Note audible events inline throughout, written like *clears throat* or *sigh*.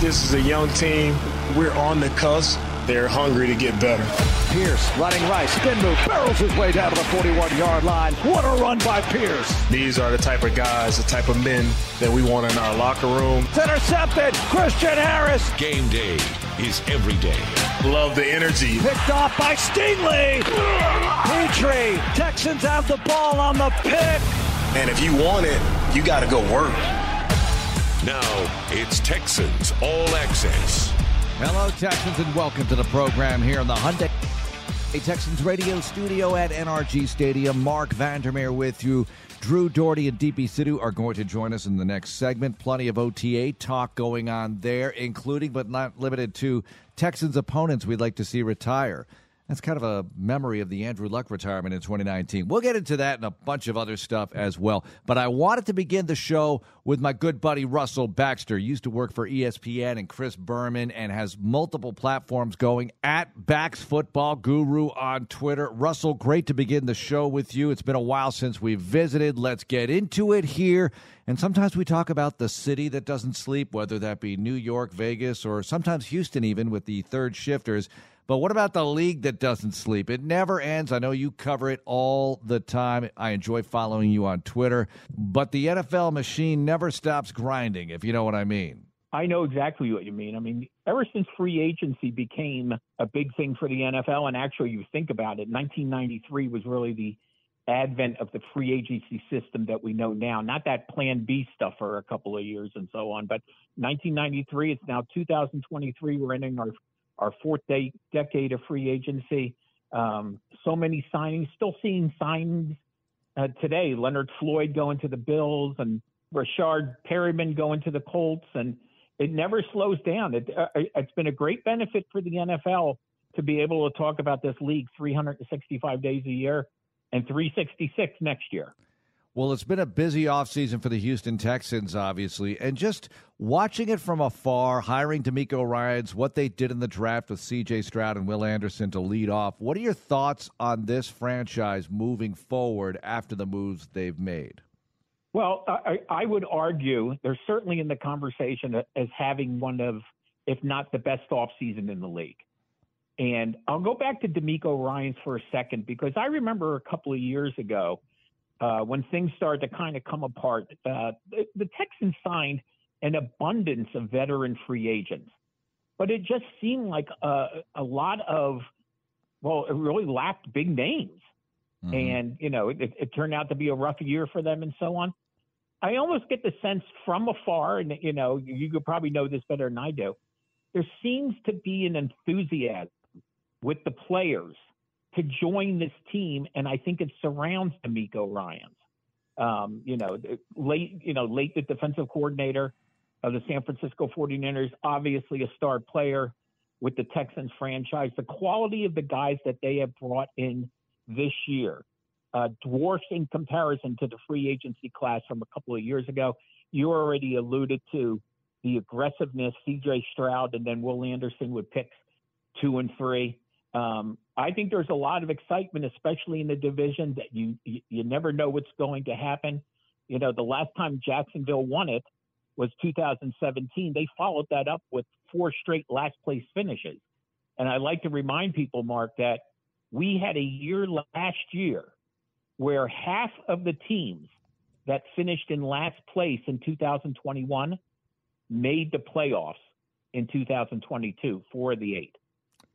This is a young team. We're on the cusp. They're hungry to get better. Pierce running right, spin move, barrels his way down to the 41 yard line. What a run by Pierce. These are the type of guys, the type of men that we want in our locker room. It's intercepted. Christian Harris. Game day is every day. Love the energy. Picked off by Stingley. Pitre. Texans have the ball on the pick. And if you want it, you got to go work. Now it's Texans All Access. Hello, Texans, and welcome to the program here in the Hyundai Texans radio studio at NRG Stadium. Marc Vandermeer with you. Drew Dougherty and DP Sidhu are going to join us in the next segment. Plenty of OTA talk going on there, including but not limited to Texans opponents we'd like to see retire. That's kind of a memory of the Andrew Luck retirement in 2019. We'll get into that and a bunch of other stuff as well. But I wanted to begin the show with my good buddy Russell Baxter. Used to work for ESPN and Chris Berman and has multiple platforms going at Bax Football Guru on Twitter. Russell, great to begin the show with you. It's been a while since we visited. Let's get into it here. And sometimes we talk about the city that doesn't sleep, whether that be New York, Vegas, or sometimes Houston, even with the third shifters. But what about the league that doesn't sleep? It never ends. I know you cover it all the time. I enjoy following you on Twitter. But the NFL machine never stops grinding, if you know what I mean. I know exactly what you mean. I mean, ever since free agency became a big thing for the NFL, and actually, you think about it, 1993 was really the advent of the free agency system that we know now. Not that Plan B stuff for a couple of years and so on, but 1993. It's now 2023. We're entering our our fourth decade of free agency. Um, so many signings, still seeing signs uh, today. Leonard Floyd going to the Bills and Rashard Perryman going to the Colts, and it never slows down. It, uh, it's been a great benefit for the NFL to be able to talk about this league 365 days a year and 366 next year. Well, it's been a busy offseason for the Houston Texans, obviously, and just watching it from afar, hiring DeMeco Ryans, what they did in the draft with C.J. Stroud and Will Anderson to lead off. What are your thoughts on this franchise moving forward after the moves they've made? Well, I, I would argue they're certainly in the conversation as having one of, if not the best offseason in the league. And I'll go back to DeMeco Ryans for a second because I remember a couple of years ago – uh, when things started to kind of come apart, uh, the, the Texans signed an abundance of veteran free agents, but it just seemed like a, a lot of, well, it really lacked big names. Mm-hmm. And, you know, it, it turned out to be a rough year for them and so on. I almost get the sense from afar, and, you know, you could probably know this better than I do. There seems to be an enthusiasm with the players to join this team, and I think it surrounds DeMeco Ryans. Um, you know, late, you know, late the defensive coordinator of the San Francisco 49ers, obviously a star player with the Texans franchise. The quality of the guys that they have brought in this year uh, dwarfs in comparison to the free agency class from a couple of years ago. You already alluded to the aggressiveness, CJ Stroud, and then Will Anderson with picks two and three. Um, I think there's a lot of excitement, especially in the division that you, you, you never know what's going to happen. You know, the last time Jacksonville won it was 2017. They followed that up with four straight last place finishes. And I like to remind people, Mark, that we had a year last year where half of the teams that finished in last place in 2021 made the playoffs in 2022, four of the eight.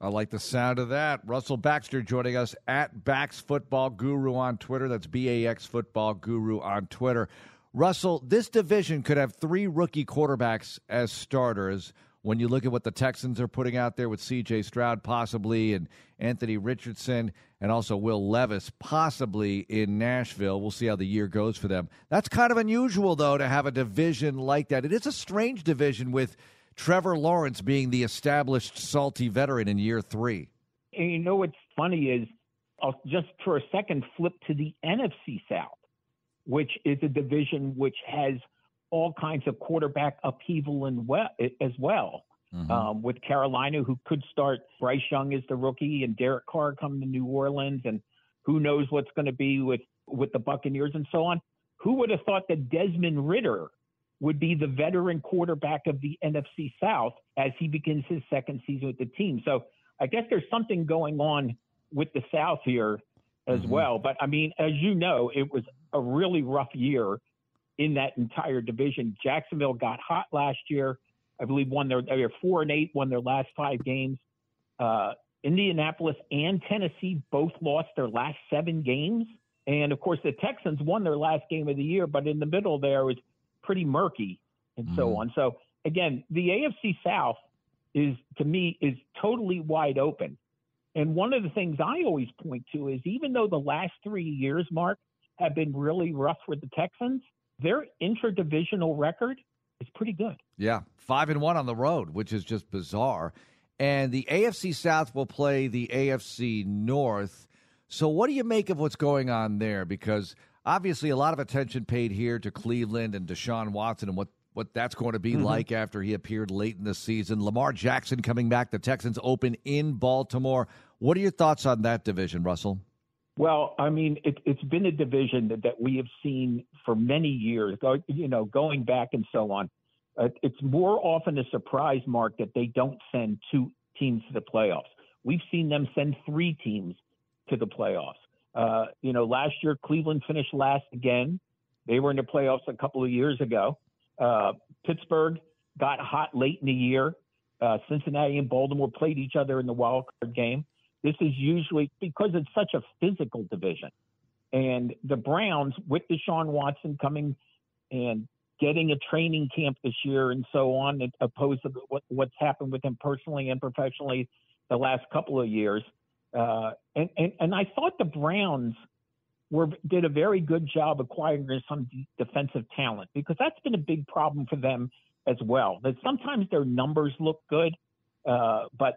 I like the sound of that. Russell Baxter joining us at Bax Football Guru on Twitter. That's B A X Football Guru on Twitter. Russell, this division could have three rookie quarterbacks as starters when you look at what the Texans are putting out there with CJ Stroud possibly and Anthony Richardson and also Will Levis possibly in Nashville. We'll see how the year goes for them. That's kind of unusual, though, to have a division like that. It is a strange division with Trevor Lawrence being the established salty veteran in year three. And you know what's funny is I'll just for a second flip to the NFC South, which is a division which has all kinds of quarterback upheaval and well, as well. Mm-hmm. Um, with Carolina, who could start Bryce Young as the rookie and Derek Carr coming to New Orleans, and who knows what's going to be with with the Buccaneers and so on. Who would have thought that Desmond Ridder would be the veteran quarterback of the NFC South as he begins his second season with the team. So I guess there's something going on with the South here as mm-hmm. well. But I mean, as you know, it was a really rough year in that entire division. Jacksonville got hot last year. I believe won their they were four and eight, won their last five games. Uh, Indianapolis and Tennessee both lost their last seven games. And of course, the Texans won their last game of the year, but in the middle there was pretty murky and mm-hmm. so on. So again, the AFC South is to me is totally wide open. And one of the things I always point to is even though the last three years, Mark, have been really rough for the Texans, their interdivisional record is pretty good. Yeah, five and one on the road, which is just bizarre. And the AFC South will play the AFC North. So, what do you make of what's going on there? Because obviously, a lot of attention paid here to Cleveland and Deshaun Watson and what what that's going to be mm-hmm. like after he appeared late in the season. Lamar Jackson coming back. The Texans open in Baltimore. What are your thoughts on that division, Russell? Well, I mean, it, has been a division that, that, we have seen for many years, go, you know, going back and so on. Uh, it's more often a surprise, Mark, that they don't send two teams to the playoffs. We've seen them send three teams to the playoffs. Uh, you know, last year Cleveland finished last again. They were in the playoffs a couple of years ago. Uh, Pittsburgh got hot late in the year. Uh, Cincinnati and Baltimore played each other in the wild card game. This is usually because it's such a physical division. And the Browns, with Deshaun Watson coming and getting a training camp this year and so on, opposed to what, what's happened with him personally and professionally the last couple of years. Uh, and, and, and I thought the Browns were did a very good job acquiring some defensive talent because that's been a big problem for them as well. That sometimes their numbers look good, uh, but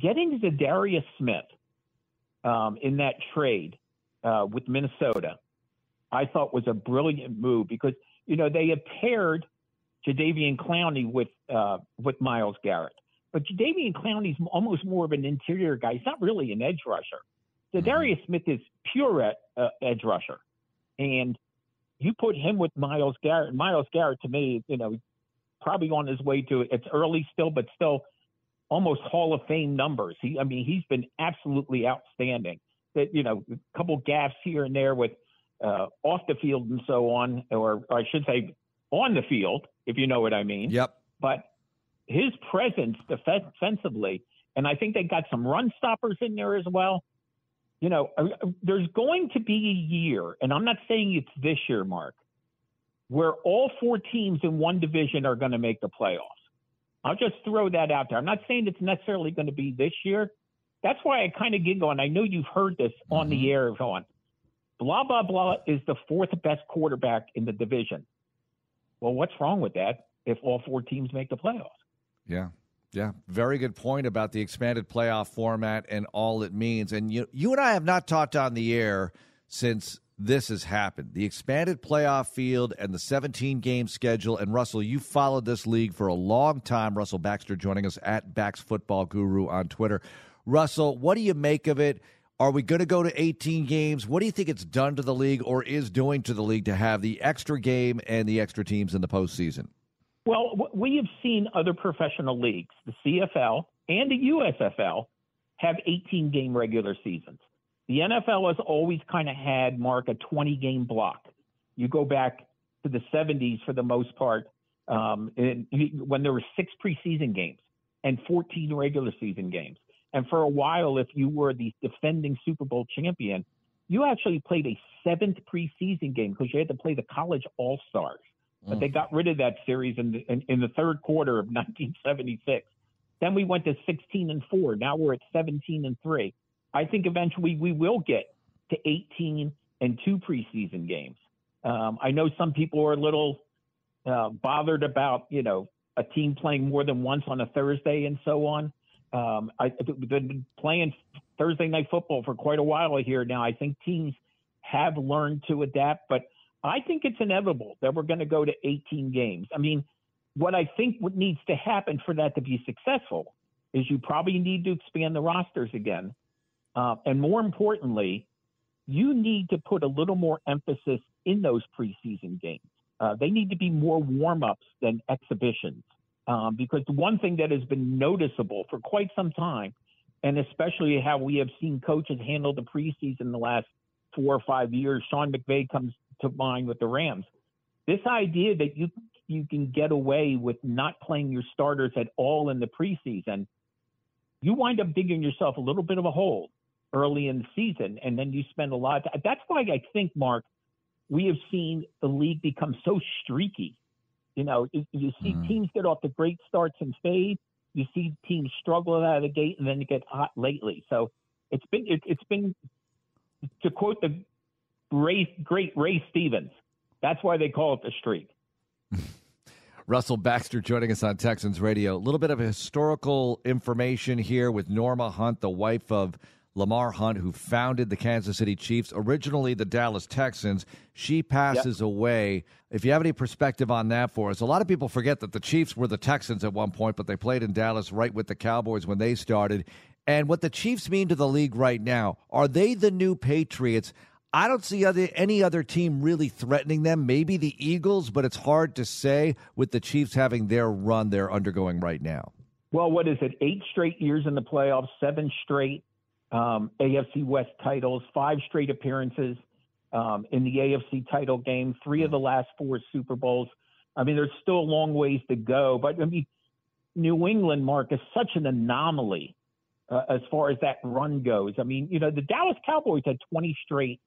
getting Za'Darius Smith um, in that trade uh, with Minnesota, I thought was a brilliant move because you know they had paired Jadeveon Clowney with uh, with Myles Garrett, but Jadeveon Clowney's almost more of an interior guy. He's not really an edge rusher. So mm-hmm. Darius Smith is pure uh, edge rusher, and you put him with Myles Garrett. Myles Garrett, to me, you know, probably on his way to it's early still, but still almost Hall of Fame numbers. He, I mean, he's been absolutely outstanding. That you know, a couple gaffes here and there with uh, off the field and so on, or, or I should say, on the field, if you know what I mean. Yep. But his presence defensively, and I think they got some run stoppers in there as well. You know, uh, there's going to be a year, and I'm not saying it's this year, Mark, where all four teams in one division are going to make the playoffs. I'll just throw that out there. I'm not saying it's necessarily going to be this year. That's why I kind of giggle, and I know you've heard this mm-hmm. on the mm-hmm. air, on blah blah blah is the fourth best quarterback in the division. Well, what's wrong with that if all four teams make the playoffs? Yeah. Yeah, very good point about the expanded playoff format and all it means. And you, you and I have not talked on the air since this has happened. The expanded playoff field and the 17 game schedule. And Russell, you followed this league for a long time. Russell Baxter joining us at Bax Football Guru on Twitter. Russell, what do you make of it? Are we going to go to 18 games? What do you think it's done to the league or is doing to the league to have the extra game and the extra teams in the postseason? Well, we have seen other professional leagues, the CFL and the USFL, have 18 game regular seasons. The NFL has always kind of had, Mark, a 20 game block. You go back to the 70s for the most part, um, when there were six preseason games and 14 regular season games. And for a while, if you were the defending Super Bowl champion, you actually played a seventh preseason game because you had to play the college all stars. But they mm. got rid of that series in the, in, in the third quarter of *laughs* 1976. Then we went to 16 and four. Now we're at 17 and three. I think eventually we will get to 18 and two preseason games. Um, I know some people are a little uh, bothered about, you know, a team playing more than once on a Thursday and so on. Um, I, have been playing Thursday night football for quite a while here now. I think teams have learned to adapt, but I think it's inevitable that we're going to go to 18 games. I mean, what I think what needs to happen for that to be successful is you probably need to expand the rosters again. Uh, and more importantly, you need to put a little more emphasis in those preseason games. Uh, they need to be more warm ups than exhibitions. Um, because the one thing that has been noticeable for quite some time, and especially how we have seen coaches handle the preseason the last four or five years, Sean McVay comes to mind with the Rams. This idea that you you can get away with not playing your starters at all in the preseason, you wind up digging yourself a little bit of a hole early in the season, and then you spend a lot. Of, that's why I think, Mark, we have seen the league become so streaky. You know, you, you see mm. teams get off the great starts and fade. You see teams struggle out of the gate and then you get hot lately. So it's been it, has been to quote the great great Ray Stevens. That's why they call it the streak. *laughs* Russell Baxter joining us on Texans Radio. A little bit of historical information here with Norma Hunt, the wife of Lamar Hunt, who founded the Kansas City Chiefs, originally the Dallas Texans. She passes yep. away. If you have any perspective on that for us, a lot of people forget that the Chiefs were the Texans at one point, but they played in Dallas right with the Cowboys when they started. And what the Chiefs mean to the league right now, are they the new Patriots? I don't see other, any other team really threatening them. Maybe the Eagles, but it's hard to say with the Chiefs having their run they're undergoing right now. Well, what is it? Eight straight years in the playoffs, seven straight um, AFC West titles, five straight appearances um, in the AFC title game, three of the last four Super Bowls. I mean, there's still a long ways to go, but I mean, New England, Mark, is such an anomaly uh, as far as that run goes. I mean, you know, the Dallas Cowboys had 20 straight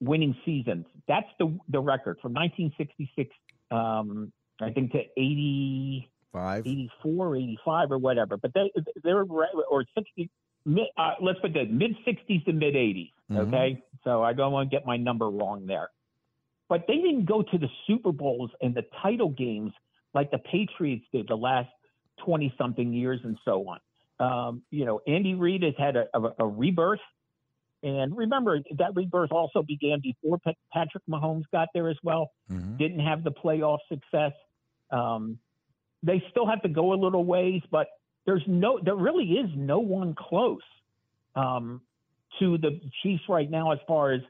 winning seasons. That's the the record from 1966, um, I think, to 80, Five. 84, 85, or whatever. But they they're or 60 mid, uh, let's put that mid 60s to mid 80s. Mm-hmm. Okay, so I don't want to get my number wrong there. But they didn't go to the Super Bowls and the title games like the Patriots did the last 20 something years and so on. Um, you know, Andy Reid has had a, a, a, rebirth. And remember, that rebirth also began before Patrick Mahomes got there as well. Mm-hmm. Didn't have the playoff success. Um, they still have to go a little ways, but there's no, there really is no one close um, to the Chiefs right now as far as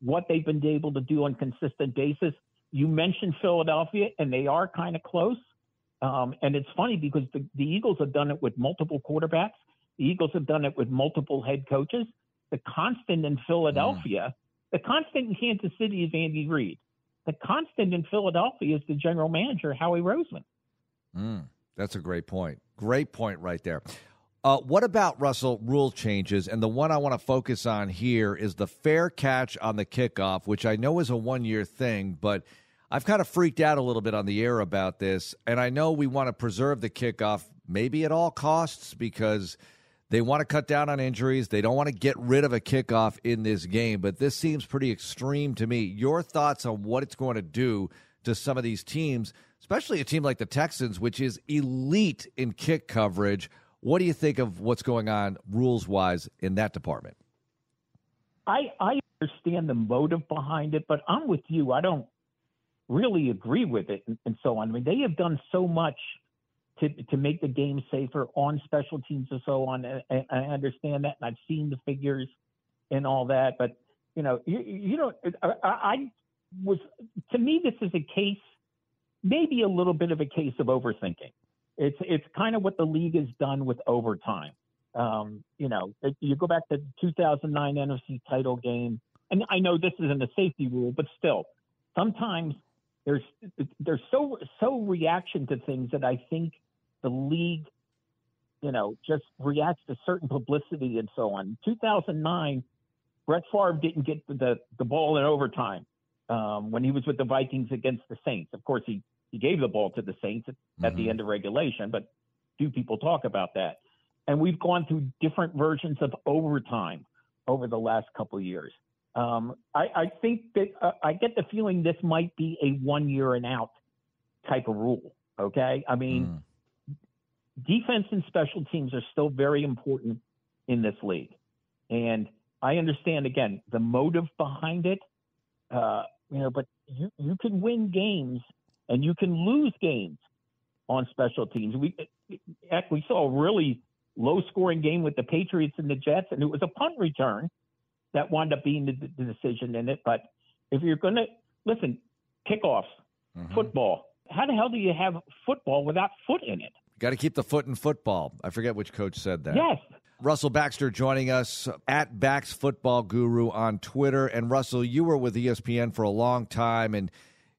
what they've been able to do on consistent basis. You mentioned Philadelphia, and they are kind of close. Um, and it's funny because the, the Eagles have done it with multiple quarterbacks. The Eagles have done it with multiple head coaches. The constant in Philadelphia, mm. the constant in Kansas City is Andy Reid. The constant in Philadelphia is the general manager, Howie Roseman. Mm. That's a great point. Great point right there. Uh, what about Russell rule changes? And the one I want to focus on here is the fair catch on the kickoff, which I know is a one year thing, but I've kind of freaked out a little bit on the air about this. And I know we want to preserve the kickoff, maybe at all costs, because they want to cut down on injuries. They don't want to get rid of a kickoff in this game, but this seems pretty extreme to me. Your thoughts on what it's going to do to some of these teams especially a team like the Texans, which is elite in kick coverage. What do you think of what's going on rules wise in that department? I, I understand the motive behind it, but I'm with you. I don't really agree with it and, and so on. I mean, they have done so much to to make the game safer on special teams and so on. And, I understand that, and I've seen the figures and all that. But you know, you, you know, I, I was to me, this is a case maybe a little bit of a case of overthinking. It's it's kind of what the league has done with overtime. Um, you know, you go back to 2009 NFC title game, and I know this isn't a safety rule, but still, sometimes there's there's so so reaction to things that I think the league, you know, just reacts to certain publicity and so on. 2009, Brett Favre didn't get the the ball in overtime um, when he was with the Vikings against the Saints. Of course, he he gave the ball to the Saints at, mm-hmm. the end of regulation, but few people talk about that. And we've gone through different versions of overtime over the last couple of years. Um, I, I, think that uh, I get the feeling this might be a one year and out type of rule. Okay. I mean, mm. Defense and special teams are still very important in this league. And I understand, again, the motive behind it, uh, you know, but you, you can win games and you can lose games on special teams. We we saw a really low scoring game with the Patriots and the Jets, and it was a punt return that wound up being the, the decision in it. But if you're going to listen, kickoffs, Mm-hmm. Football. How the hell do you have football without foot in it? Got to keep the foot in football. I forget which coach said that. Yes. Russell Baxter joining us at Bax Football Guru on Twitter. And Russell, you were with ESPN for a long time and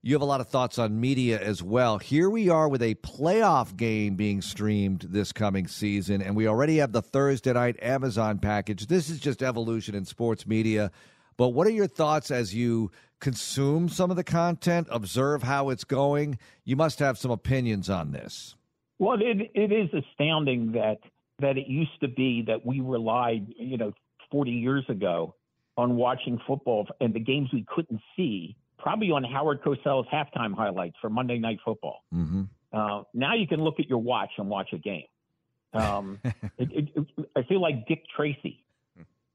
you have a lot of thoughts on media as well. Here we are with a playoff game being streamed this coming season, and we already have the Thursday night Amazon package. This is just evolution in sports media. But what are your thoughts as you consume some of the content, observe how it's going? You must have some opinions on this. Well, it, it is astounding that that it used to be that we relied, you know, 40 years ago on watching football and the games we couldn't see, probably on Howard Cosell's halftime highlights for Monday Night Football. Mm-hmm. Uh, now you can look at your watch and watch a game. Um, *laughs* it, it, I feel like Dick Tracy.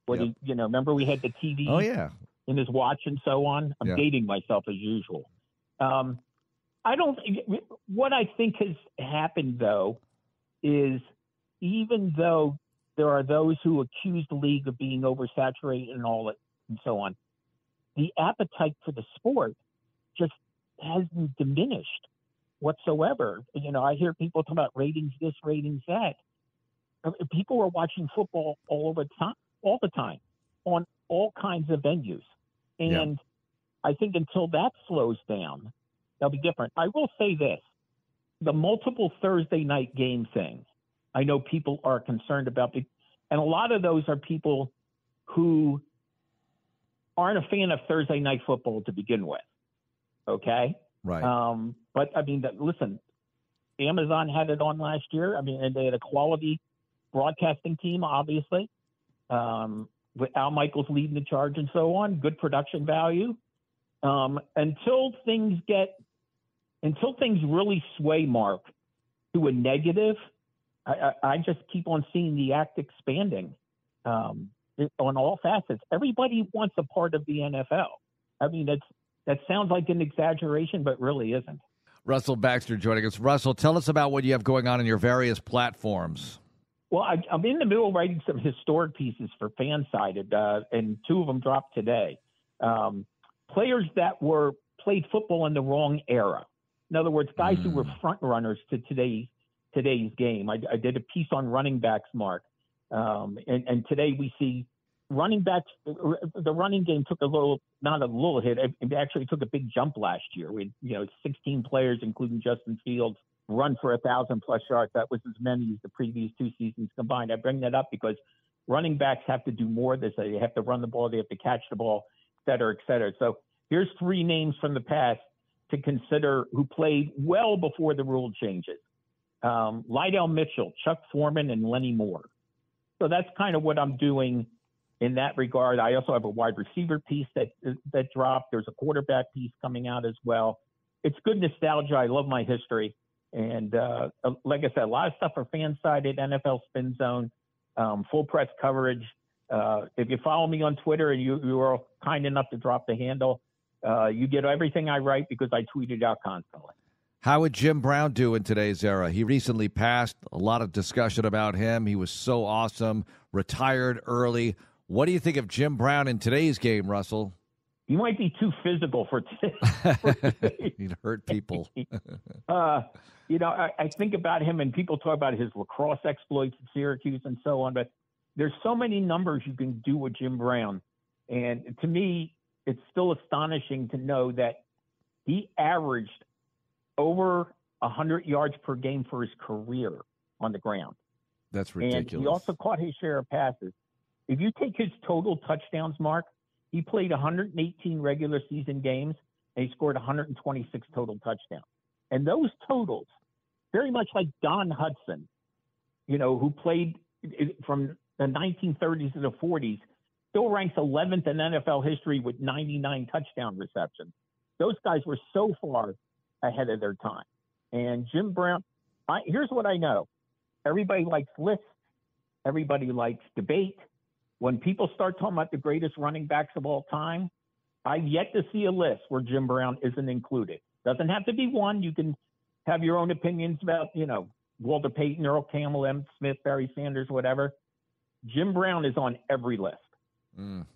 What yep. he, you know, remember we had the TV oh, yeah. in his watch and so on. I'm dating myself as usual. Um, I don't. What I think has happened though is even though there are those who accuse the league of being oversaturated and all that and so on, the appetite for the sport just hasn't diminished whatsoever. You know, I hear people talk about ratings this, ratings that. People are watching football all over time, all the time, on all kinds of venues, and yeah. I think until that slows down, they'll be different. I will say this: the multiple Thursday night game thing I know people are concerned about, and a lot of those are people who aren't a fan of Thursday night football to begin with. Okay. Right. Um, but I mean, listen, Amazon had it on last year. I mean, and they had a quality broadcasting team, obviously, um, with Al Michaels leading the charge and so on. Good production value. Um, until things get, until things really sway, Mark, to a negative, I, I, just keep on seeing the act expanding um, on all facets. Everybody wants a part of the NFL. I mean, that's that sounds like an exaggeration, but really isn't. Russell Baxter joining us. Russell, tell us about what you have going on in your various platforms. Well, I, am in the middle of writing some historic pieces for Fansided, uh, and two of them dropped today. Um, players that were played football in the wrong era. In other words, guys mm. who were front runners to today's today's game. I, I did a piece on running backs, Mark, um, and, and today we see running backs. The running game took a little, not a little hit. It actually took a big jump last year. We, you know, 16 players, including Justin Fields, run for a thousand plus yards. That was as many as the previous two seasons combined. I bring that up because running backs have to do more. Say they have to run the ball, they have to catch the ball, et cetera, et cetera. So here's three names from the past to consider who played well before the rule changes um, Lydell Mitchell, Chuck Foreman, and Lenny Moore. So that's kind of what I'm doing in that regard. I also have a wide receiver piece that that dropped. There's a quarterback piece coming out as well. It's good nostalgia. I love my history, and uh, like I said, a lot of stuff for Fansided, NFL Spin Zone, um, full press coverage. Uh, if you follow me on Twitter and you, you are kind enough to drop the handle, uh, you get everything I write because I tweet it out constantly. How would Jim Brown do in today's era? He recently passed. A lot of discussion about him. He was so awesome, retired early. What do you think of Jim Brown in today's game, Russell? He might be too physical for *laughs* today. He'd hurt people. uh, you know, I, I, think about him, and people talk about his lacrosse exploits at Syracuse and so on. But there's so many numbers you can do with Jim Brown, and to me, it's still astonishing to know that he averaged over 100 yards per game for his career on the ground. That's ridiculous. And he also caught his share of passes. If you take his total touchdowns, Mark, he played 118 regular season games and he scored 126 total touchdowns. And those totals, very much like Don Hutson, you know, who played from the 1930s to the 40s, still ranks 11th in NFL history with 99 touchdown receptions. Those guys were so far ahead of their time. And Jim Brown, I, here's what I know everybody likes lists, everybody likes debate. When people start talking about the greatest running backs of all time, I've yet to see a list where Jim Brown isn't included. Doesn't have to be one. You can have your own opinions about, you know, Walter Payton, Earl Campbell, Emmitt Smith, Barry Sanders, whatever. Jim Brown is on every list. Mm.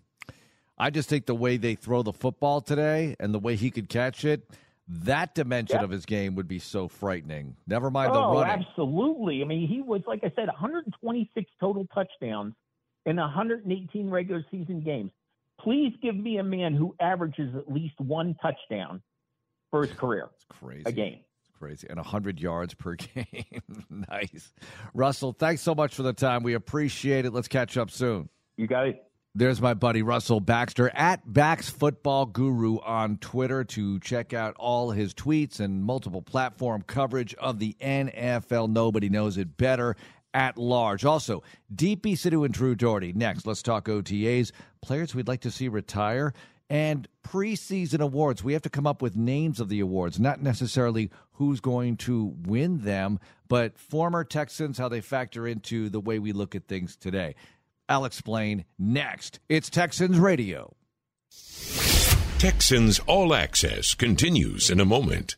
I just think the way they throw the football today and the way he could catch it, that dimension Yep. of his game would be so frightening. Never mind the Oh, running. absolutely. I mean, he was, like I said, 126 total touchdowns in 118 regular season games. Please give me a man who averages at least one touchdown for his career, *laughs* It's crazy. a game. It's crazy. And 100 yards per *laughs* game. nice. Russell, thanks so much for the time. We appreciate it. Let's catch up soon. You got it. There's my buddy Russell Baxter at Bax Football Guru on Twitter to check out all his tweets and multiple platform coverage of the NFL. Nobody knows it better at large. Also, DP Sidhu and Drew Dougherty. Next, let's talk OTAs, players we'd like to see retire, and preseason awards. We have to come up with names of the awards, not necessarily who's going to win them, but former Texans, how they factor into the way we look at things today. I'll explain next. It's Texans Radio. Texans All Access continues in a moment.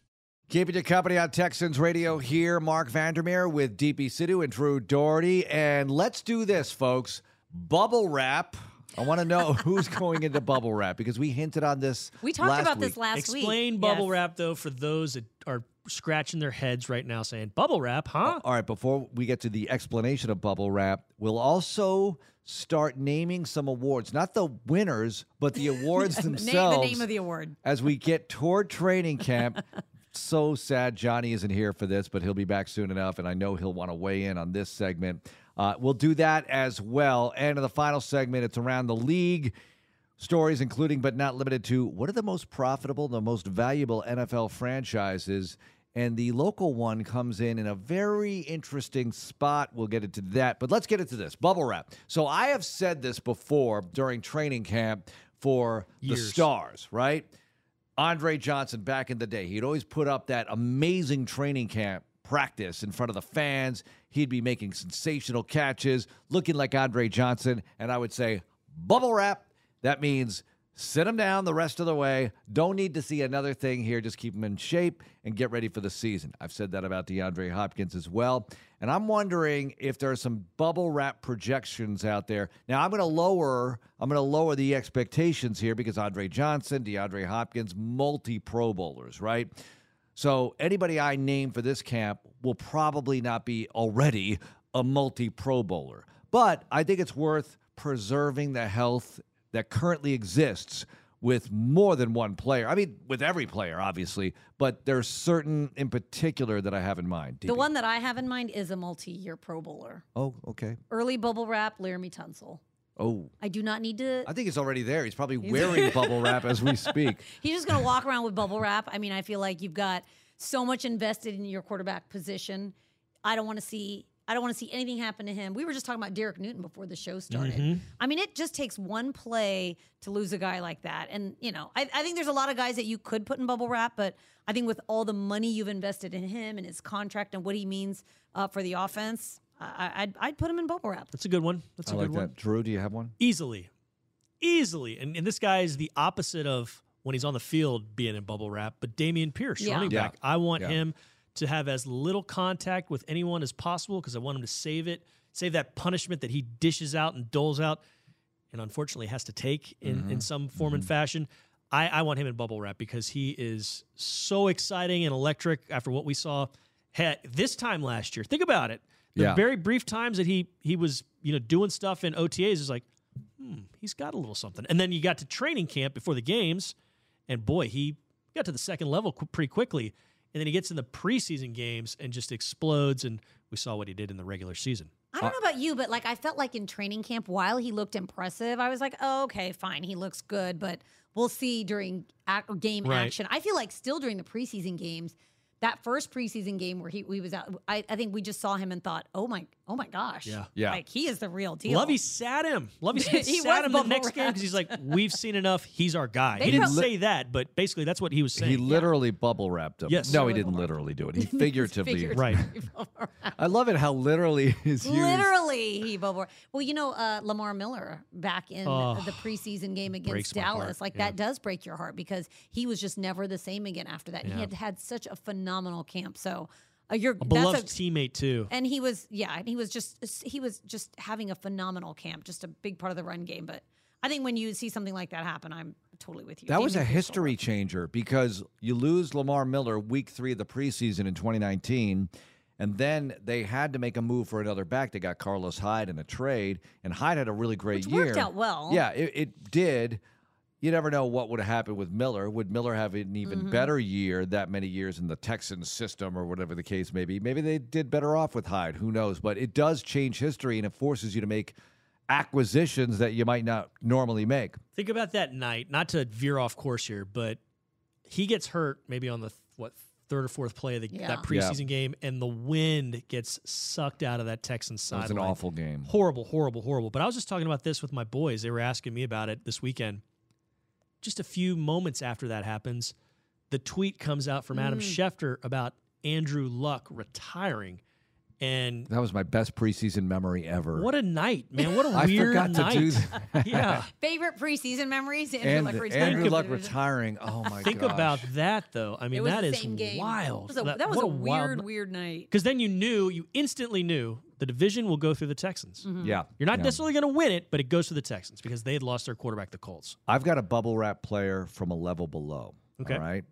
Keeping you company on Texans Radio here, Marc Vandermeer with DP Sidhu and Drew Dougherty. And let's do this, folks. Bubble wrap. I want to know *laughs* who's going into bubble wrap because we hinted on this. We talked last about week. this last week. Explain bubble Yes. wrap though for those that are scratching their heads right now, saying bubble wrap, huh? All right, before we get to the explanation of bubble wrap, we'll also start naming some awards, not the winners, but the *laughs* awards Name themselves. the name of the award. as we get *laughs* toward training camp. so sad Johnny isn't here for this, but he'll be back soon enough, and I know he'll want to weigh in on this segment. Uh, we'll do that as well. And in the final segment, it's around the league stories, including but not limited to what are the most profitable, the most valuable NFL franchises. And the local one comes in in a very interesting spot. We'll get into that. But let's get into this bubble wrap. So I have said this before during training camp for the Stars, right? Andre Johnson back in the day, he'd always put up that amazing training camp practice in front of the fans. He'd be making sensational catches, looking like Andre Johnson. And I would say, bubble wrap. That means sit them down the rest of the way. Don't need to see another thing here. Just keep them in shape and get ready for the season. I've said that about DeAndre Hopkins as well. And I'm wondering if there are some bubble wrap projections out there. Now I'm going to lower I'm going to lower the expectations here because Andre Johnson, DeAndre Hopkins, multi Pro Bowlers, right? So anybody I name for this camp will probably not be already a multi Pro Bowler. But I think it's worth preserving the health that currently exists with more than one player. I mean, with every player, obviously, but there's certain in particular that I have in mind. The one that I have in mind is a multi-year Pro Bowler. Oh, okay. Early bubble wrap, Laremy Tunsil. Oh, I do not need to. I think he's already there. He's probably wearing *laughs* bubble wrap as we speak. *laughs* He's just going to walk around with bubble wrap. I mean, I feel like you've got so much invested in your quarterback position. I don't want to see. I don't want to see anything happen to him. We were just talking about Derek Newton before the show started. I mean, it just takes one play to lose a guy like that. And, you know, I, I think there's a lot of guys that you could put in bubble wrap, but I think with all the money you've invested in him and his contract and what he means uh, for the offense, I, I'd, I'd put him in bubble wrap. That's a good one. That's I a like good one. that. Drew, do you have one? Easily. Easily. And, and this guy is the opposite of when he's on the field being in bubble wrap, but Dameon Pierce, Yeah. running Yeah. back. I want Yeah. him to have as little contact with anyone as possible because I want him to save it, save that punishment that he dishes out and doles out and unfortunately has to take in, in some form and fashion. I, I want him in bubble wrap because he is so exciting and electric after what we saw this time last year. Think about it. The Yeah. very brief times that he he was you know doing stuff in OTAs is like, hmm, he's got a little something. And then you got to training camp before the games, and boy, he got to the second level qu- pretty quickly. And then he gets in the preseason games and just explodes. And we saw what he did in the regular season. I don't know about you, but like I felt like in training camp, while he looked impressive, I was like, oh, okay, fine, he looks good, but we'll see during ac- game Right. action. I feel like still during the preseason games, that first preseason game where he we was out, I, I think we just saw him and thought, oh my, oh my gosh, Yeah. Yeah. like he is the real deal. Lovie sat him. Lovie *laughs* sat He sat him the bubble next game because he's like, we've seen enough. He's our guy. They he didn't prob- say that, but basically that's what he was saying. He literally bubble wrapped him. Yes. No, he didn't literally do it. He *laughs* figuratively. Figuratively Right. I love it how literally *laughs* is used. Literally, he bubble. wrap. Well, you know, uh, Lamar Miller back in Oh, the preseason game breaks against my Dallas, like yeah. that does break your heart because he was just never the same again after that. He Yeah. had had such a phenomenal camp. So, uh, you're a beloved that's a, teammate too. and he was yeah, and he was just he was just having a phenomenal camp, just a big part of the run game. But I think when you see something like that happen, I'm totally with you. That was a Damien history changer because you lose Lamar Miller week three of the preseason in 2019, and then they had to make a move for another back. They got Carlos Hyde in a trade, and Hyde had a really great Which year. worked out well. Yeah, it, it did. You never know what would have happened with Miller. Would Miller have an even Mm-hmm. better year that many years in the Texans system or whatever the case may be? Maybe they did better off with Hyde. Who knows? But it does change history and it forces you to make acquisitions that you might not normally make. Think about that night. Not to veer off course here, but he gets hurt maybe on the what third or fourth play of the, Yeah. that preseason game, and the wind gets sucked out of that Texans It was sideline. an awful game. Horrible, horrible, horrible. But I was just talking about this with my boys. They were asking me about it this weekend. Just a few moments after that happens, the tweet comes out from Mm. Adam Schefter about Andrew Luck retiring. And That was my best preseason memory ever. what a night, man. What a *laughs* I weird forgot night. to do that. *laughs* *laughs* yeah. Favorite preseason memories? Andrew and Luck Andrew retiring. Luck retiring. Oh my god! Think gosh. about that, though. I mean, It was that the is same game. wild. That was a, that was what a wild weird, weird night. Because then you knew, you instantly knew the division will go through the Texans. Mm-hmm. Yeah. You're not yeah. necessarily going to win it, but it goes to the Texans because they had lost their quarterback, the Colts. I've got a bubble wrap player from a level below. Okay. All right.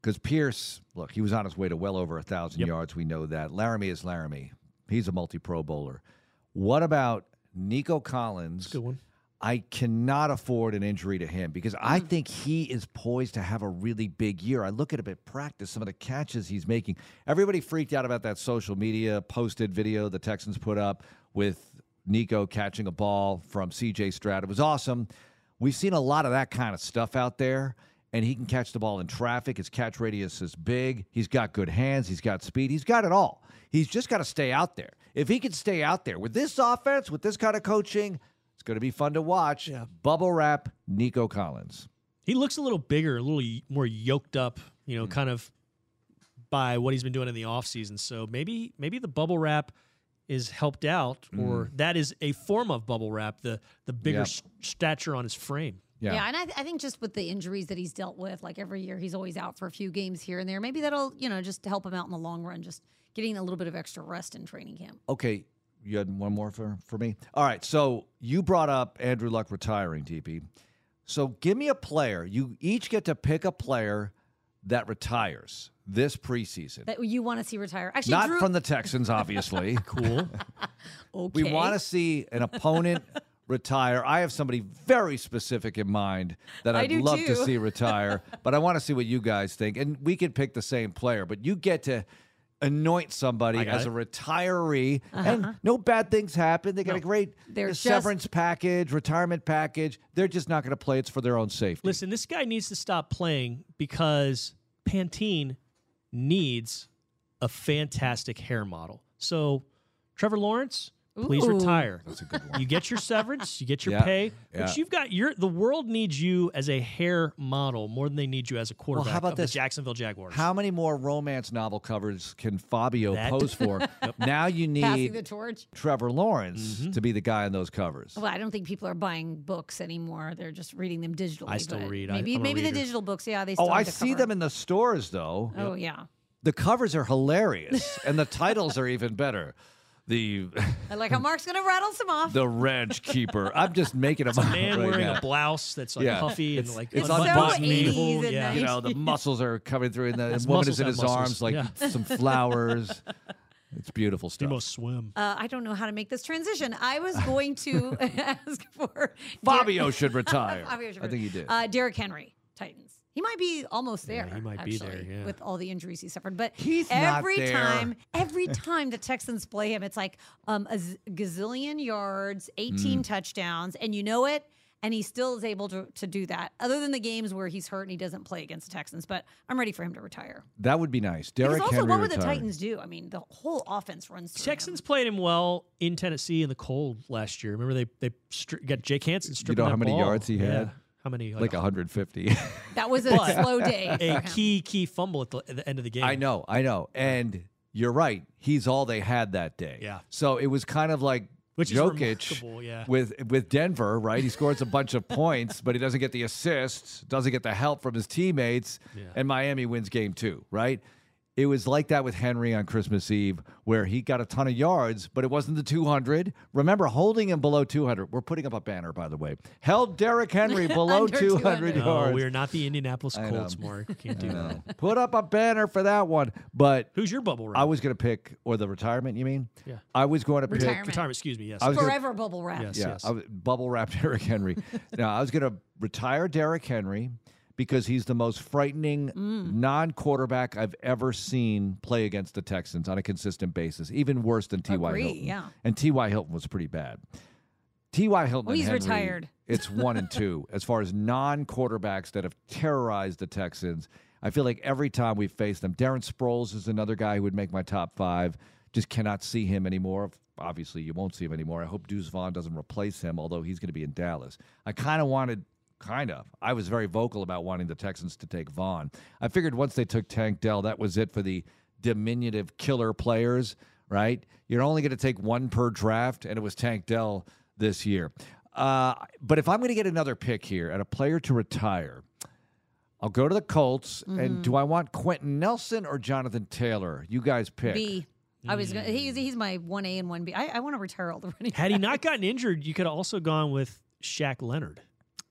Because Pierce, look, he was on his way to well over a thousand Yep. yards. We know that. Laremy is Laremy. He's a multi pro bowler. What about Nico Collins? Good one. I cannot afford an injury to him because I Mm. think he is poised to have a really big year. I look at him at practice, some of the catches he's making. Everybody freaked out about that social media posted video the Texans put up with Nico catching a ball from CJ Stroud. It was awesome. We've seen a lot of that kind of stuff out there, and he can catch the ball in traffic. His catch radius is big. He's got good hands. He's got speed. He's got it all. He's just got to stay out there. If he can stay out there with this offense, with this kind of coaching, going to be fun to watch. Yeah. Bubble wrap Nico Collins. He looks a little bigger, a little y- more yoked up, you Hmm. know, kind of by what he's been doing in the offseason. So maybe maybe the bubble wrap is helped out, or that is a form of bubble wrap, the the bigger Hmm. Yep. s- stature on his frame. Yeah. Yeah, and I, th- I think just with the injuries that he's dealt with, like every year he's always out for a few games here and there. Maybe that'll, you know, just help him out in the long run, just getting a little bit of extra rest in training camp. Okay, you had one more for, for me? All right, so you brought up Andrew Luck retiring, DP. So give me a player. You each get to pick a player that retires this preseason. That you want to see retire. Actually, Not Drew, from the Texans, obviously. *laughs* Cool. *laughs* okay. We want to see an opponent *laughs* retire. I have somebody very specific in mind that I I'd do love to see retire, but I want to see what you guys think. And we could pick the same player, but you get to anoint somebody as it. a retiree, and no bad things happen. They got a great Uh-huh. They're just- severance package, retirement package. They're just not going to play. It's for their own safety. Listen, this guy needs to stop playing because Pantene needs a fantastic hair model. So, Trevor Lawrence, please Ooh. retire. That's a good one. You get your severance, you get your Yeah, pay, yeah. but you've got your the world needs you as a hair model more than they need you as a quarterback about of this? the Jacksonville Jaguars. How many more romance novel covers can Fabio That- pose *laughs* for? Now you passing the need torch. Trevor Lawrence Mm-hmm. to be the guy on those covers. Well, I don't think people are buying books anymore. They're just reading them digitally. I still but read. I- Maybe I'm a maybe the reader. digital books. Yeah, they. Still Oh, I the see cover. them in the stores though. Oh yeah, The covers are hilarious, and the titles are even better. The I like how Mark's gonna rattle some off. the ranch keeper. I'm just making them a up man right wearing now. a blouse that's like Yeah. puffy and like it's so unbuttoned 80s and Yeah. You know, the *laughs* muscles are coming through, and the His woman is in his muscles, arms like yeah. some flowers. It's beautiful He stuff. must swim. Uh, I don't know how to make this transition. I was going to *laughs* *laughs* ask for Fabio should retire. Fabio should I think he did. Uh, Derrick Henry, Titans. He might be almost there. he might be there, yeah. with all the injuries he suffered. But He's not every there. time, *laughs* every time the Texans play him, it's like um, a z- gazillion yards, 18 Mm. touchdowns, and you know it. And he still is able to, to do that, other than the games where he's hurt and he doesn't play against the Texans. But I'm ready for him to retire. that would be nice. Derrick because also, Henry what would the. Titans do? I mean, the whole offense runs through him. Texans played him well in Tennessee in the cold last year. Remember they they stri- got Jake Hansen stripping You know that how many ball. yards he Yeah. Had? How many? Like 150. *laughs* That was a slow day. a key key fumble at the, at the end of the game. I know, I know. And you're right. He's all they had that day. Yeah. So it was kind of like Which Jokic yeah. with with Denver, right? He scores a bunch of *laughs* points, but he doesn't get the assists, doesn't get the help from his teammates, Yeah. and Miami wins game two, right? It was like that with Henry on Christmas Eve, where he got a ton of yards, but it wasn't the 200. Remember, holding him below 200. We're putting up a banner, by the way. Held Derrick Henry *laughs* below 200 200. Yards. Oh, we are not the Indianapolis Colts. Mark. *laughs* Can't do that. Put up a banner for that one. But Who's your bubble wrap? I was going to pick, or the retirement, you mean? Yeah. I was going to pick. Retirement. retirement. Excuse me. Yes. I was gonna- Forever bubble wrap. Yes. Yeah, I was- bubble wrapped *laughs* Derrick Henry. no, I was going to retire Derrick Henry because he's the most frightening Mm. non-quarterback I've ever seen play against the Texans on a consistent basis. Even worse than T.Y. Hilton. yeah. And T.Y. Hilton was pretty bad. T.Y. Hilton. Well, he's Henry, retired. *laughs* It's one and two as far as non-quarterbacks that have terrorized the Texans. I feel like every time we face them, Darren Sproles is another guy who would make my top five. Just cannot see him anymore. Obviously, you won't see him anymore. I hope Deuce Vaughn doesn't replace him, although he's going to be in Dallas. I kind of wanted, kind of. I was very vocal about wanting the Texans to take Vaughn. I figured once they took Tank Dell, that was it for the diminutive killer players, right? You're only going to take one per draft, and it was Tank Dell this year. Uh, but if I'm going to get another pick here at a player to retire, I'll go to the Colts. And do I want Quenton Nelson or Jonathan Taylor? You guys pick. B. I was gonna, he's he's my one A and one B. I, I want to retire all the running. Had he not gotten injured, you could have also gone with Shaq Leonard.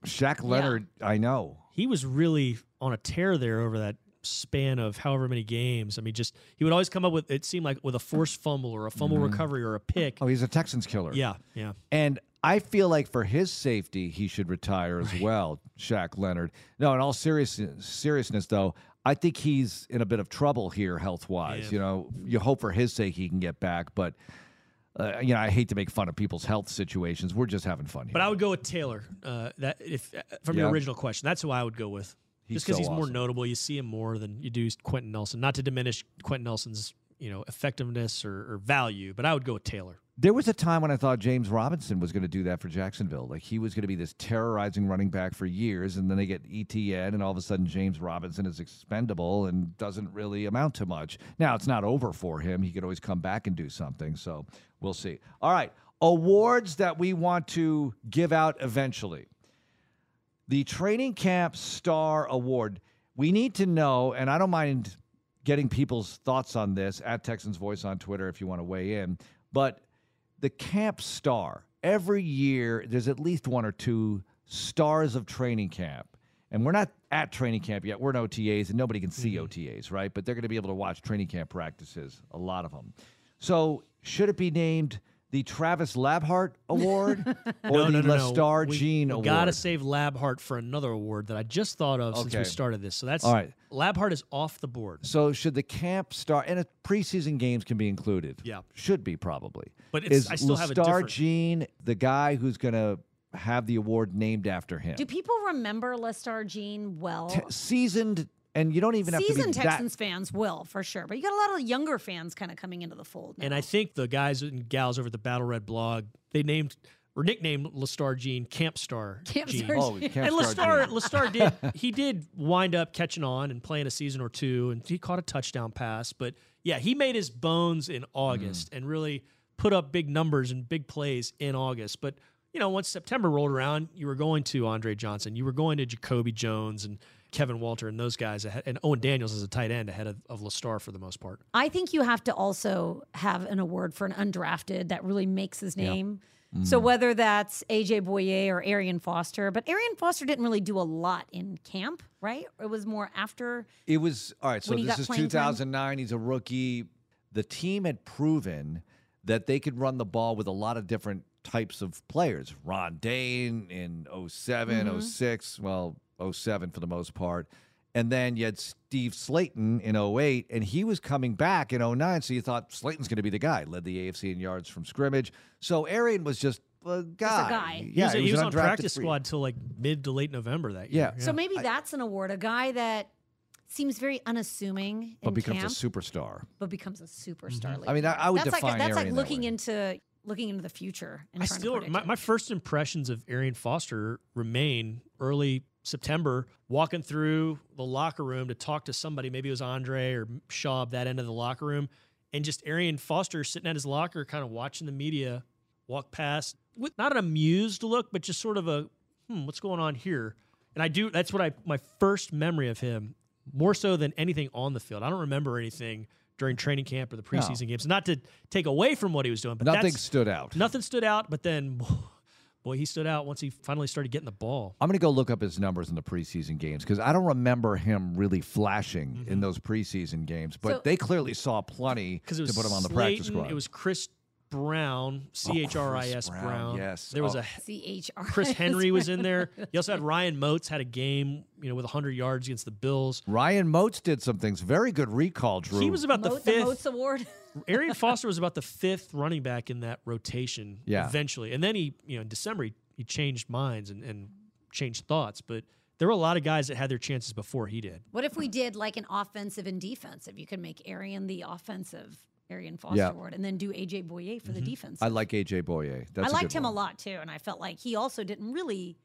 Shaq Leonard, I know. He was really on a tear there over that span of however many games. I mean, just he would always come up with it seemed like with a forced fumble or a fumble mm-hmm. recovery or a pick. Oh, he's a Texans killer. Yeah, yeah. And I feel like for his safety, he should retire as well, Shaq Leonard. No, in all serious, seriousness, though, I think he's in a bit of trouble here health wise. Yeah. You know, you hope for his sake he can get back, but. Uh, you know, I hate to make fun of people's health situations. We're just having fun here. But I would go with Taylor. Uh, that if uh, from Yeah. your original question, that's who I would go with. He's just because so he's more notable, you see him more than you do Quenton Nelson. Not to diminish Quenton Nelson's you know effectiveness or, or value, but I would go with Taylor. There was a time when I thought James Robinson was going to do that for Jacksonville. Like he was going to be this terrorizing running back for years, and then they get ETN, and all of a sudden James Robinson is expendable and doesn't really amount to much. Now it's not over for him. He could always come back and do something. So we'll see. All right, awards that we want to give out eventually. The Training Camp Star Award. We need to know, and I don't mind getting people's thoughts on this at Texans Voice on Twitter if you want to weigh in. But the Camp Star, every year there's at least one or two stars of training camp. And we're not at training camp yet. We're in OTAs, and nobody can see mm-hmm. OTAs, right? But they're going to be able to watch training camp practices, a lot of them. So, should it be named the Travis Labhart Award *laughs* or no, the no, no, no. Lestar We- Jean we Award? Gotta save Labhart for another award that I just thought of since we started this. So that's All right. Labhart is off the board. So should the camp start and a preseason games can be included? Yeah. should be probably. But it's- is I still have a Lestar different- Jean the guy who's going to have the award named after him? Do people remember Lestar Jean well? Te- seasoned, and you don't even have to Seasoned be Texans that. fans will for sure, but you got a lot of younger fans kind of coming into the fold. Now. And I think the guys and gals over at the Battle Red blog, they named or nicknamed Lestar Jean Camp Star Camp Jean. Star Oh, Jean. Camp and Lestar, Lestar did *laughs* he did wind up catching on and playing a season or two, and he caught a touchdown pass. But yeah, he made his bones in August Mm. and really put up big numbers and big plays in August. But you know, once September rolled around, you were going to Andre Johnson, you were going to Jacoby Jones and Kevin Walter and those guys, ahead, and Owen Daniels as a tight end ahead of, of Lestar for the most part. I think you have to also have an award for an undrafted that really makes his name. So Mm. whether that's AJ Bouye or Arian Foster, but Arian Foster didn't really do a lot in camp, right? It was more after. It was all right. So this is playing time? 2009. He's a rookie. The team had proven that they could run the ball with a lot of different types of players. Ron Dayne in 7 Mm-hmm. 06, well, 07 for the most part. And then you had Steve Slaton in 08, and he was coming back in 09. So you thought Slaton's going to be the guy. Led the AFC in yards from scrimmage. So Arian was just a guy. guy. Yeah, he was, he was an on practice free- squad till like mid to late November that year. Yeah. year. So maybe that's an award, a guy that seems very unassuming But becomes camp, a superstar. but becomes a superstar. Mm-hmm. I mean, I, I would that's like define that's like Arian that looking way. into looking into the future. And I trying to still my, my first impressions of Arian Foster remain early September, walking through the locker room to talk to somebody, maybe it was Andre or Schaub, that end of the locker room, and just Arian Foster sitting at his locker, kind of watching the media walk past with not an amused look, but just sort of a hmm, what's going on here? And I do that's what I my first memory of him more so than anything on the field. I don't remember anything during training camp or the preseason games. Not to take away from what he was doing, but Nothing stood out. Nothing stood out, but then, *laughs* boy, he stood out once he finally started getting the ball. I'm going to go look up his numbers in the preseason games because I don't remember him really flashing Mm-hmm. in those preseason games, but So- they clearly saw plenty to put him on the practice squad. It was Chris Brown, C H R I S Brown, Brown. yes. There was Oh. a C H R. Chris Henry was in there. *laughs* You also had Ryan Moats had a game, you know, with 100 yards against the Bills. Ryan Moats did some things. Very good recall, Drew. He was about the Moat, the fifth. Moats Award. Arian Foster was about the fifth running back in that rotation Yeah. eventually. And then he, you know, in December, he, he changed minds and, and changed thoughts. But there were a lot of guys that had their chances before he did. What if we did like an offensive and defensive? You could make Arian the offensive Arian Foster Yeah. Award, and then do AJ Bouye for the mm-hmm. defense. I like AJ Bouye. That's I a liked good him one. a lot too, and I felt like he also didn't really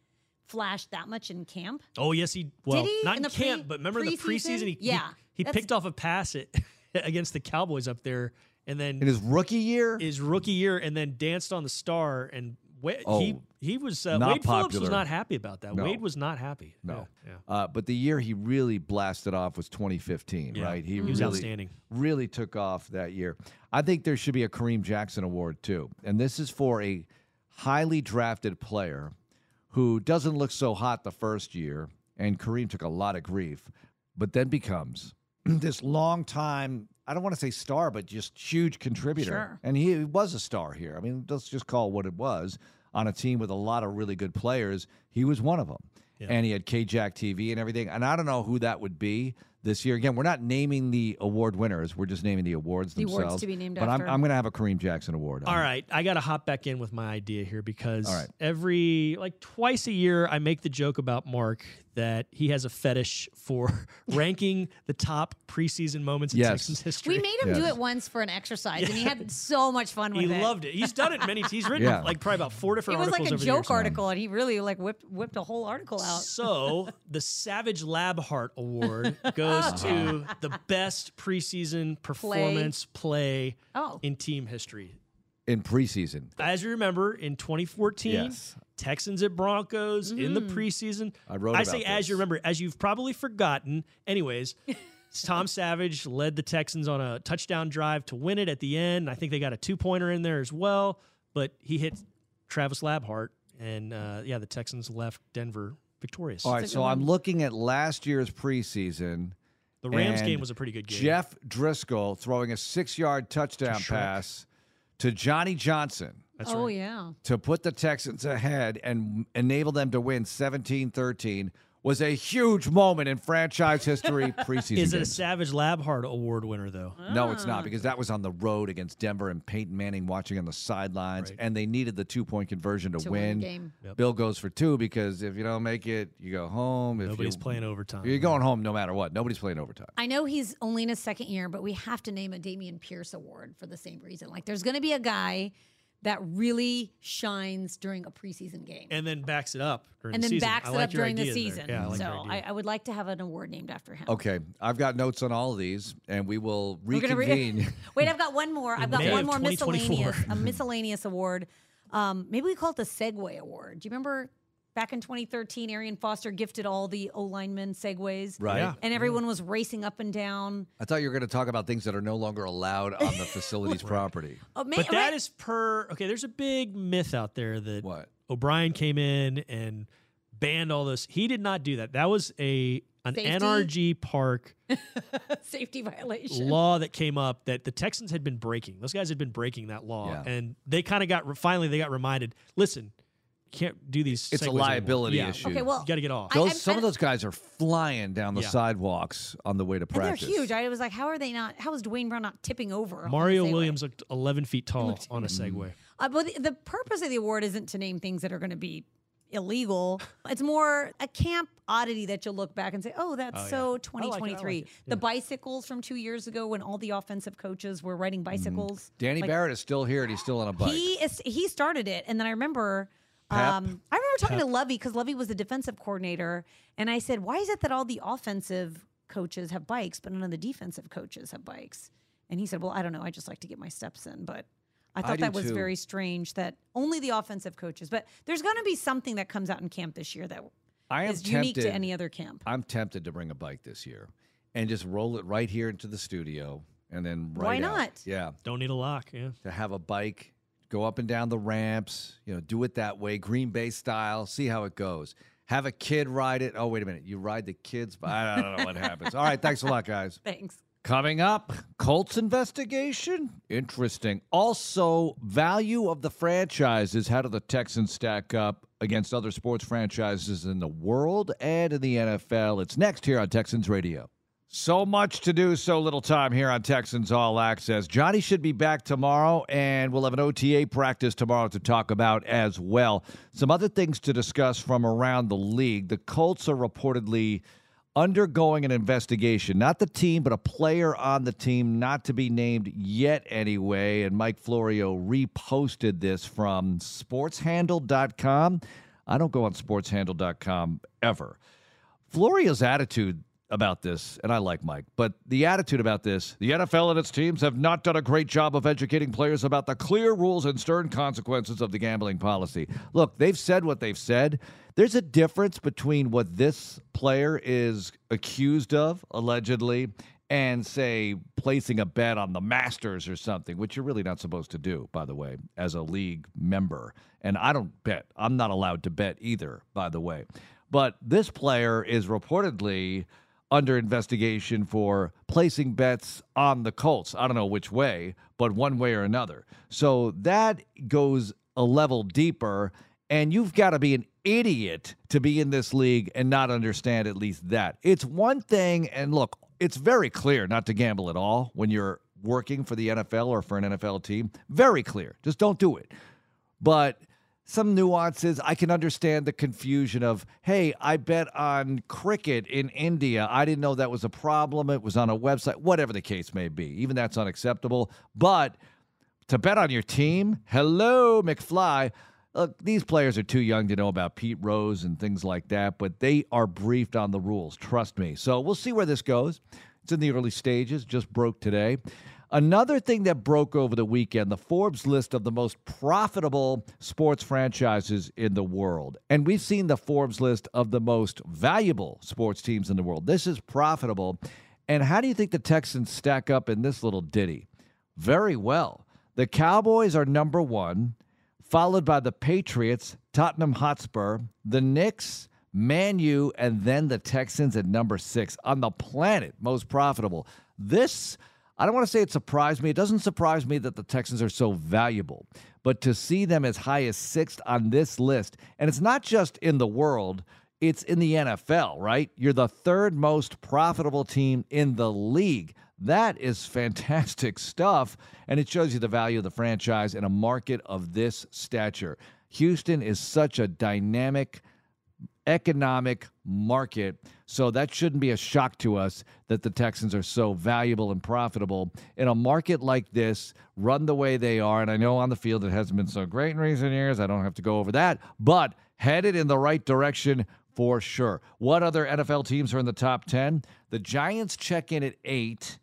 flash that much in camp. Oh, yes, he, well, he not in in, the pre- camp, but remember the preseason? preseason? He, he- Yeah, He, that's- picked off a pass at, against the Cowboys up there. And then In his rookie year, his rookie year and then danced on the star and Wa- he Oh, he was uh, not Wade Phillips was not happy about that. No. Wade was not happy. no. Yeah. Uh, but the year he really blasted off was 2015, Yeah. right? He was really, outstanding. Really took off that year. I think there should be a Kareem Jackson Award too, and this is for a highly drafted player who doesn't look so hot the first year, and Kareem took a lot of grief, but then becomes *clears throat* this long time. I don't want to say star, but just huge contributor. Sure. And he was a star here. I mean, let's just call it what it was on a team with a lot of really good players. He was one of them. And he had KJack TV and everything. And I don't know who that would be this year. Again, we're not naming the award winners. We're just naming the awards The awards themselves. to be named but after. I'm, I'm going to have a Kareem Jackson award. All right, I got to hop back in with my idea here because right. every like twice a year I make the joke about Mark that he has a fetish for *laughs* ranking the top preseason moments in Yes. Texans history. We made him do it once for an exercise, and he had so much fun with he it. He loved it. He's done it many. He's written Yeah. like probably about four different. It was articles like a joke article, and he really like whipped whipped a whole article out. So the Savage Labhart Award *laughs* goes ah. to the best preseason performance play, Oh. in team history. In preseason. As you remember, in 2014, Yes. Texans at Broncos in the preseason. I wrote I about say as you remember, as you've probably forgotten. Anyways, *laughs* Tom Savage led the Texans on a touchdown drive to win it at the end. I think they got a two pointer in there as well, but he hit Travis Labhart, and uh, yeah, the Texans left Denver victorious. All right, so I'm looking at last year's preseason. the Rams game was a pretty good game. Jeff Driskel throwing a six yard touchdown Shrek. pass to Johnny Johnson That's oh right. yeah. to put the Texans ahead and enable them to win 17 13 was a huge moment in franchise history *laughs* preseason. Is it a games. Savage Labhart Award winner though? No, it's not ah. because that was on the road against Denver and Peyton Manning watching on the sidelines, Right. and they needed the two point conversion to, To win the game. Bill goes for two because if you don't make it, you go home. If Nobody's you, playing overtime. You're going home no matter what. Nobody's playing overtime. I know he's only in his second year, but we have to name a Dameon Pierce award for the same reason. Like, there's going to be a guy that really shines during a preseason game, and then backs it up during and the then backs I it like up during the idea there. season. Yeah, I like so I. I would like to have an award named after him. Okay, I've got notes on all of these, and we will We're re- reconvene. *laughs* Wait, I've got one more. I've got May one more miscellaneous, a miscellaneous award. Um, maybe we call it the Segway Award. Do you remember back in 2013, Arian Foster gifted all the O linemen Segways, right. Yeah. and everyone was racing up and down. I thought you were going to talk about things that are no longer allowed on the facility's *laughs* property. Oh, man, But that right- is per okay. There's a big myth out there that What? O'Brien came in and banned all this. He did not do that. That was a an Safety? NRG park *laughs* safety violation. law that came up that the Texans had been breaking. Those guys had been breaking that law, Yeah. and they kind of got finally they got reminded. Listen, you can't do these. It's a Segways anymore." liability Yeah. issue. Okay, well, You got to get off. I- Those, I'm- some of I'm- those guys are flying down the Yeah. sidewalks on the way to And they're practice. huge. I was like, how are they not? How is Duane Brown not tipping over? on Mario the Segway? Williams looked 11 feet tall on a Mm-hmm. Segway. Uh, but the, the purpose of the award isn't to name things that are going to be illegal. *laughs* It's more a camp oddity that you'll look back and say, "Oh, that's so 2023." The bicycles from two years ago when all the offensive coaches were riding bicycles. Mm-hmm. Danny Like, Barrett is still here and he's still on a bike. He is he started it, and then I remember. Pep? Um, I remember talking to Lovie because Lovie was the defensive coordinator, and I said, "Why is it that all the offensive coaches have bikes, but none of the defensive coaches have bikes?" And he said, "Well, I don't know. I just like to get my steps in." But I thought do that was too. very strange that only the offensive coaches. But there's going to be something that comes out in camp this year that I am is unique to any other camp. I'm tempted to bring a bike this year. and just roll it right here into the studio, and then right Why out. not? Yeah, Don't need a lock. Yeah. to have a bike, go up and down the ramps, you know, do it that way, Green Bay style, see how it goes. Have a kid ride it. Oh, wait a minute. You ride the kids, but I don't know what happens. All right. Thanks a lot, guys. *laughs* Thanks. Coming up, Colts investigation. Interesting. Also, value of the franchises. How do the Texans stack up against other sports franchises in the world and in the NFL? It's next here on Texans Radio. So much to do, so little time here on Texans All Access. Johnny should be back tomorrow, and we'll have an OTA practice tomorrow to talk about as well. Some other things to discuss from around the league. The Colts are reportedly undergoing an investigation. Not the team, but a player on the team, not to be named yet anyway. And Mike Florio reposted this from sportshandle.com. I don't go on sportshandle.com ever. Florio's attitude about this, and I like Mike, but the attitude about this the NFL and its teams have not done a great job of educating players about the clear rules and stern consequences of the gambling policy. Look, they've said what they've said. There's a difference between what this player is accused of, allegedly, and say placing a bet on the Masters or something, which you're really not supposed to do, by the way, as a league member. And I don't bet. I'm not allowed to bet either, by the way. But this player is reportedly under investigation for placing bets on the Colts. I don't know which way, but one way or another. So that goes a level deeper. And you've got to be an idiot to be in this league and not understand at least that. It's one thing, and look, it's very clear not to gamble at all when you're working for the NFL or for an NFL team. Very clear. Just don't do it. But some nuances. I can understand the confusion of, hey, I bet on cricket in India. I didn't know that was a problem. It was on a website, whatever the case may be. Even that's unacceptable. But to bet on your team, hello, McFly. Look, these players are too young to know about Pete Rose and things like that, but they are briefed on the rules. Trust me. So we'll see where this goes. It's in the early stages, just broke today. Another thing that broke over the weekend the Forbes list of the most profitable sports franchises in the world. And we've seen the Forbes list of the most valuable sports teams in the world. This is profitable. And how do you think the Texans stack up in this little ditty? Very well. The Cowboys are number one, followed by the Patriots, Tottenham Hotspur, the Knicks, Man U, and then the Texans at number six on the planet, most profitable. This I don't want to say it surprised me. It doesn't surprise me that the Texans are so valuable, but to see them as high as sixth on this list, and it's not just in the world, it's in the NFL, right? You're the third most profitable team in the league. That is fantastic *laughs* stuff, and it shows you the value of the franchise in a market of this stature. Houston is such a dynamic, economic market. So that shouldn't be a shock to us that the Texans are so valuable and profitable in a market like this, run the way they are. And I know on the field it hasn't been so great in recent years. I don't have to go over that, but headed in the right direction for sure. What other NFL teams are in the top 10? The Giants check in at eight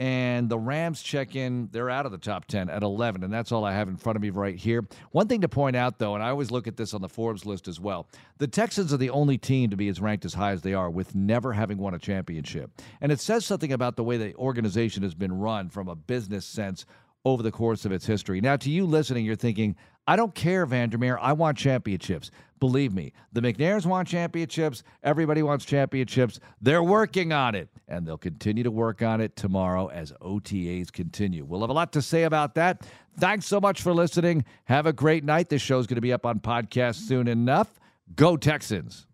and the Rams check in. They're out of the top 10 at 11, and that's all I have in front of me right here. One thing to point out, though, and I always look at this on the Forbes list as well the Texans are the only team to be as ranked as high as they are with never having won a championship. And it says something about the way the organization has been run from a business sense over the course of its history. Now, to you listening, you're thinking, I don't care, Vandermeer. I want championships. Believe me, the McNairs want championships. Everybody wants championships. They're working on it, and they'll continue to work on it tomorrow as OTAs continue. We'll have a lot to say about that. Thanks so much for listening. Have a great night. This show's going to be up on podcast soon enough. Go Texans.